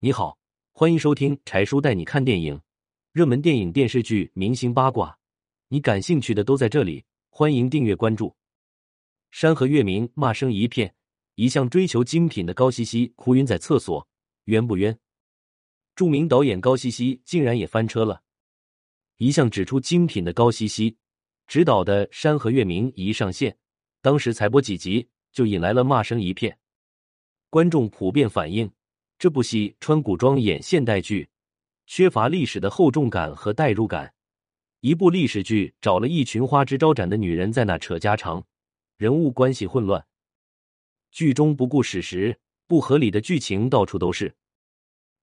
你好，欢迎收听柴叔带你看电影，热门电影、电视剧、明星八卦，你感兴趣的都在这里。欢迎订阅关注。山河月明，骂声一片。一向追求精品的高希希哭晕在厕所，冤不冤？著名导演高希希竟然也翻车了。一向指出精品的高希希执导的《山河月明》一上线，当时才播几集，就引来了骂声一片。观众普遍反映，这部戏穿古装演现代剧，缺乏历史的厚重感和代入感。一部历史剧找了一群花枝招展的女人在那扯家常，人物关系混乱。剧中不顾史实、不合理的剧情到处都是，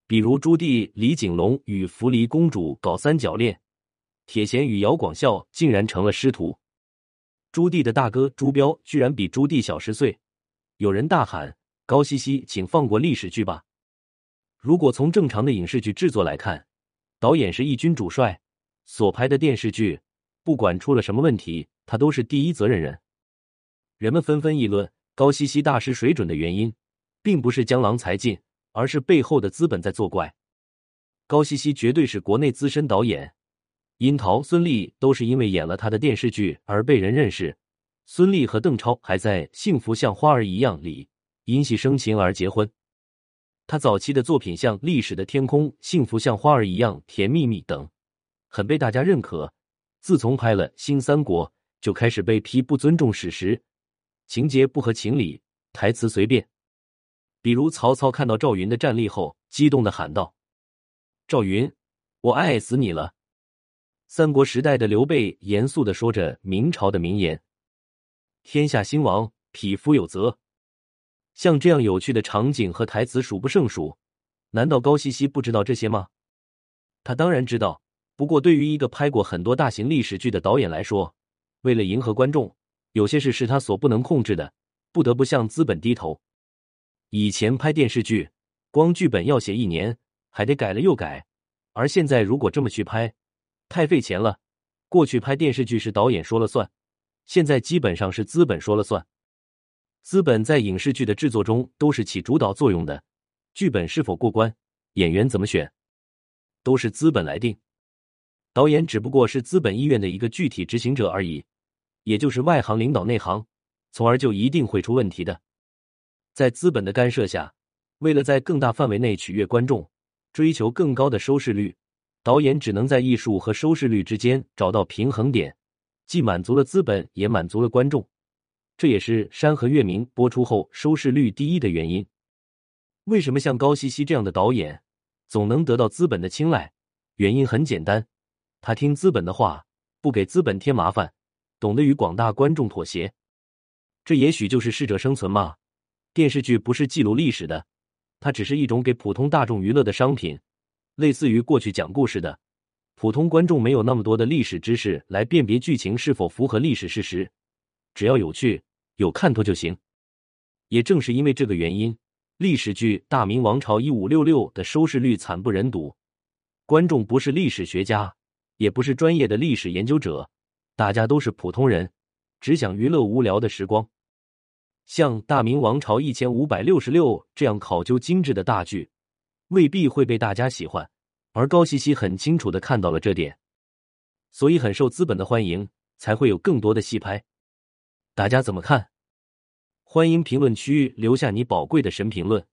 比如朱棣李景龙与福离公主搞三角恋，铁贤与姚广孝竟然成了师徒，朱棣的大哥朱标居然比朱棣小十岁。有人大喊：“高希希，请放过历史剧吧！”如果从正常的影视剧制作来看，导演是一军主帅，所拍的电视剧不管出了什么问题，他都是第一责任人。人们纷纷议论。高希希大师水准的原因，并不是江郎才尽，而是背后的资本在作怪。高希希绝对是国内资深导演，殷桃、孙俪都是因为演了他的电视剧而被人认识。孙俪和邓超还在《幸福像花儿一样》里因戏生情而结婚。他早期的作品像《历史的天空》《幸福像花儿一样》《甜蜜蜜》等，很被大家认可。自从拍了《新三国》，就开始被批不尊重史实。情节不合情理，台词随便。比如曹操看到赵云的战力后，激动的喊道：“赵云，我爱死你了！”三国时代的刘备严肃的说着明朝的名言：“天下兴亡，匹夫有责。”像这样有趣的场景和台词数不胜数，难道高希希不知道这些吗？他当然知道，不过对于一个拍过很多大型历史剧的导演来说，为了迎合观众。有些事是他所不能控制的，不得不向资本低头。以前拍电视剧，光剧本要写一年，还得改了又改；而现在如果这么去拍，太费钱了。过去拍电视剧是导演说了算，现在基本上是资本说了算。资本在影视剧的制作中都是起主导作用的，剧本是否过关，演员怎么选，都是资本来定。导演只不过是资本意愿的一个具体执行者而已。也就是外行领导内行，从而就一定会出问题的。在资本的干涉下，为了在更大范围内取悦观众，追求更高的收视率，导演只能在艺术和收视率之间找到平衡点，既满足了资本，也满足了观众。这也是《山河月明》播出后收视率第一的原因。为什么像高希希这样的导演总能得到资本的青睐？原因很简单，他听资本的话，不给资本添麻烦。懂得与广大观众妥协，这也许就是适者生存嘛。电视剧不是记录历史的，它只是一种给普通大众娱乐的商品，类似于过去讲故事的。普通观众没有那么多的历史知识来辨别剧情是否符合历史事实，只要有趣、有看头就行。也正是因为这个原因，历史剧《大明王朝一五六六》的收视率惨不忍睹。观众不是历史学家，也不是专业的历史研究者。大家都是普通人，只想娱乐无聊的时光。像《大明王朝一千五百六十六》这样考究精致的大剧，未必会被大家喜欢。而高希希很清楚的看到了这点，所以很受资本的欢迎，才会有更多的戏拍。大家怎么看？欢迎评论区留下你宝贵的神评论。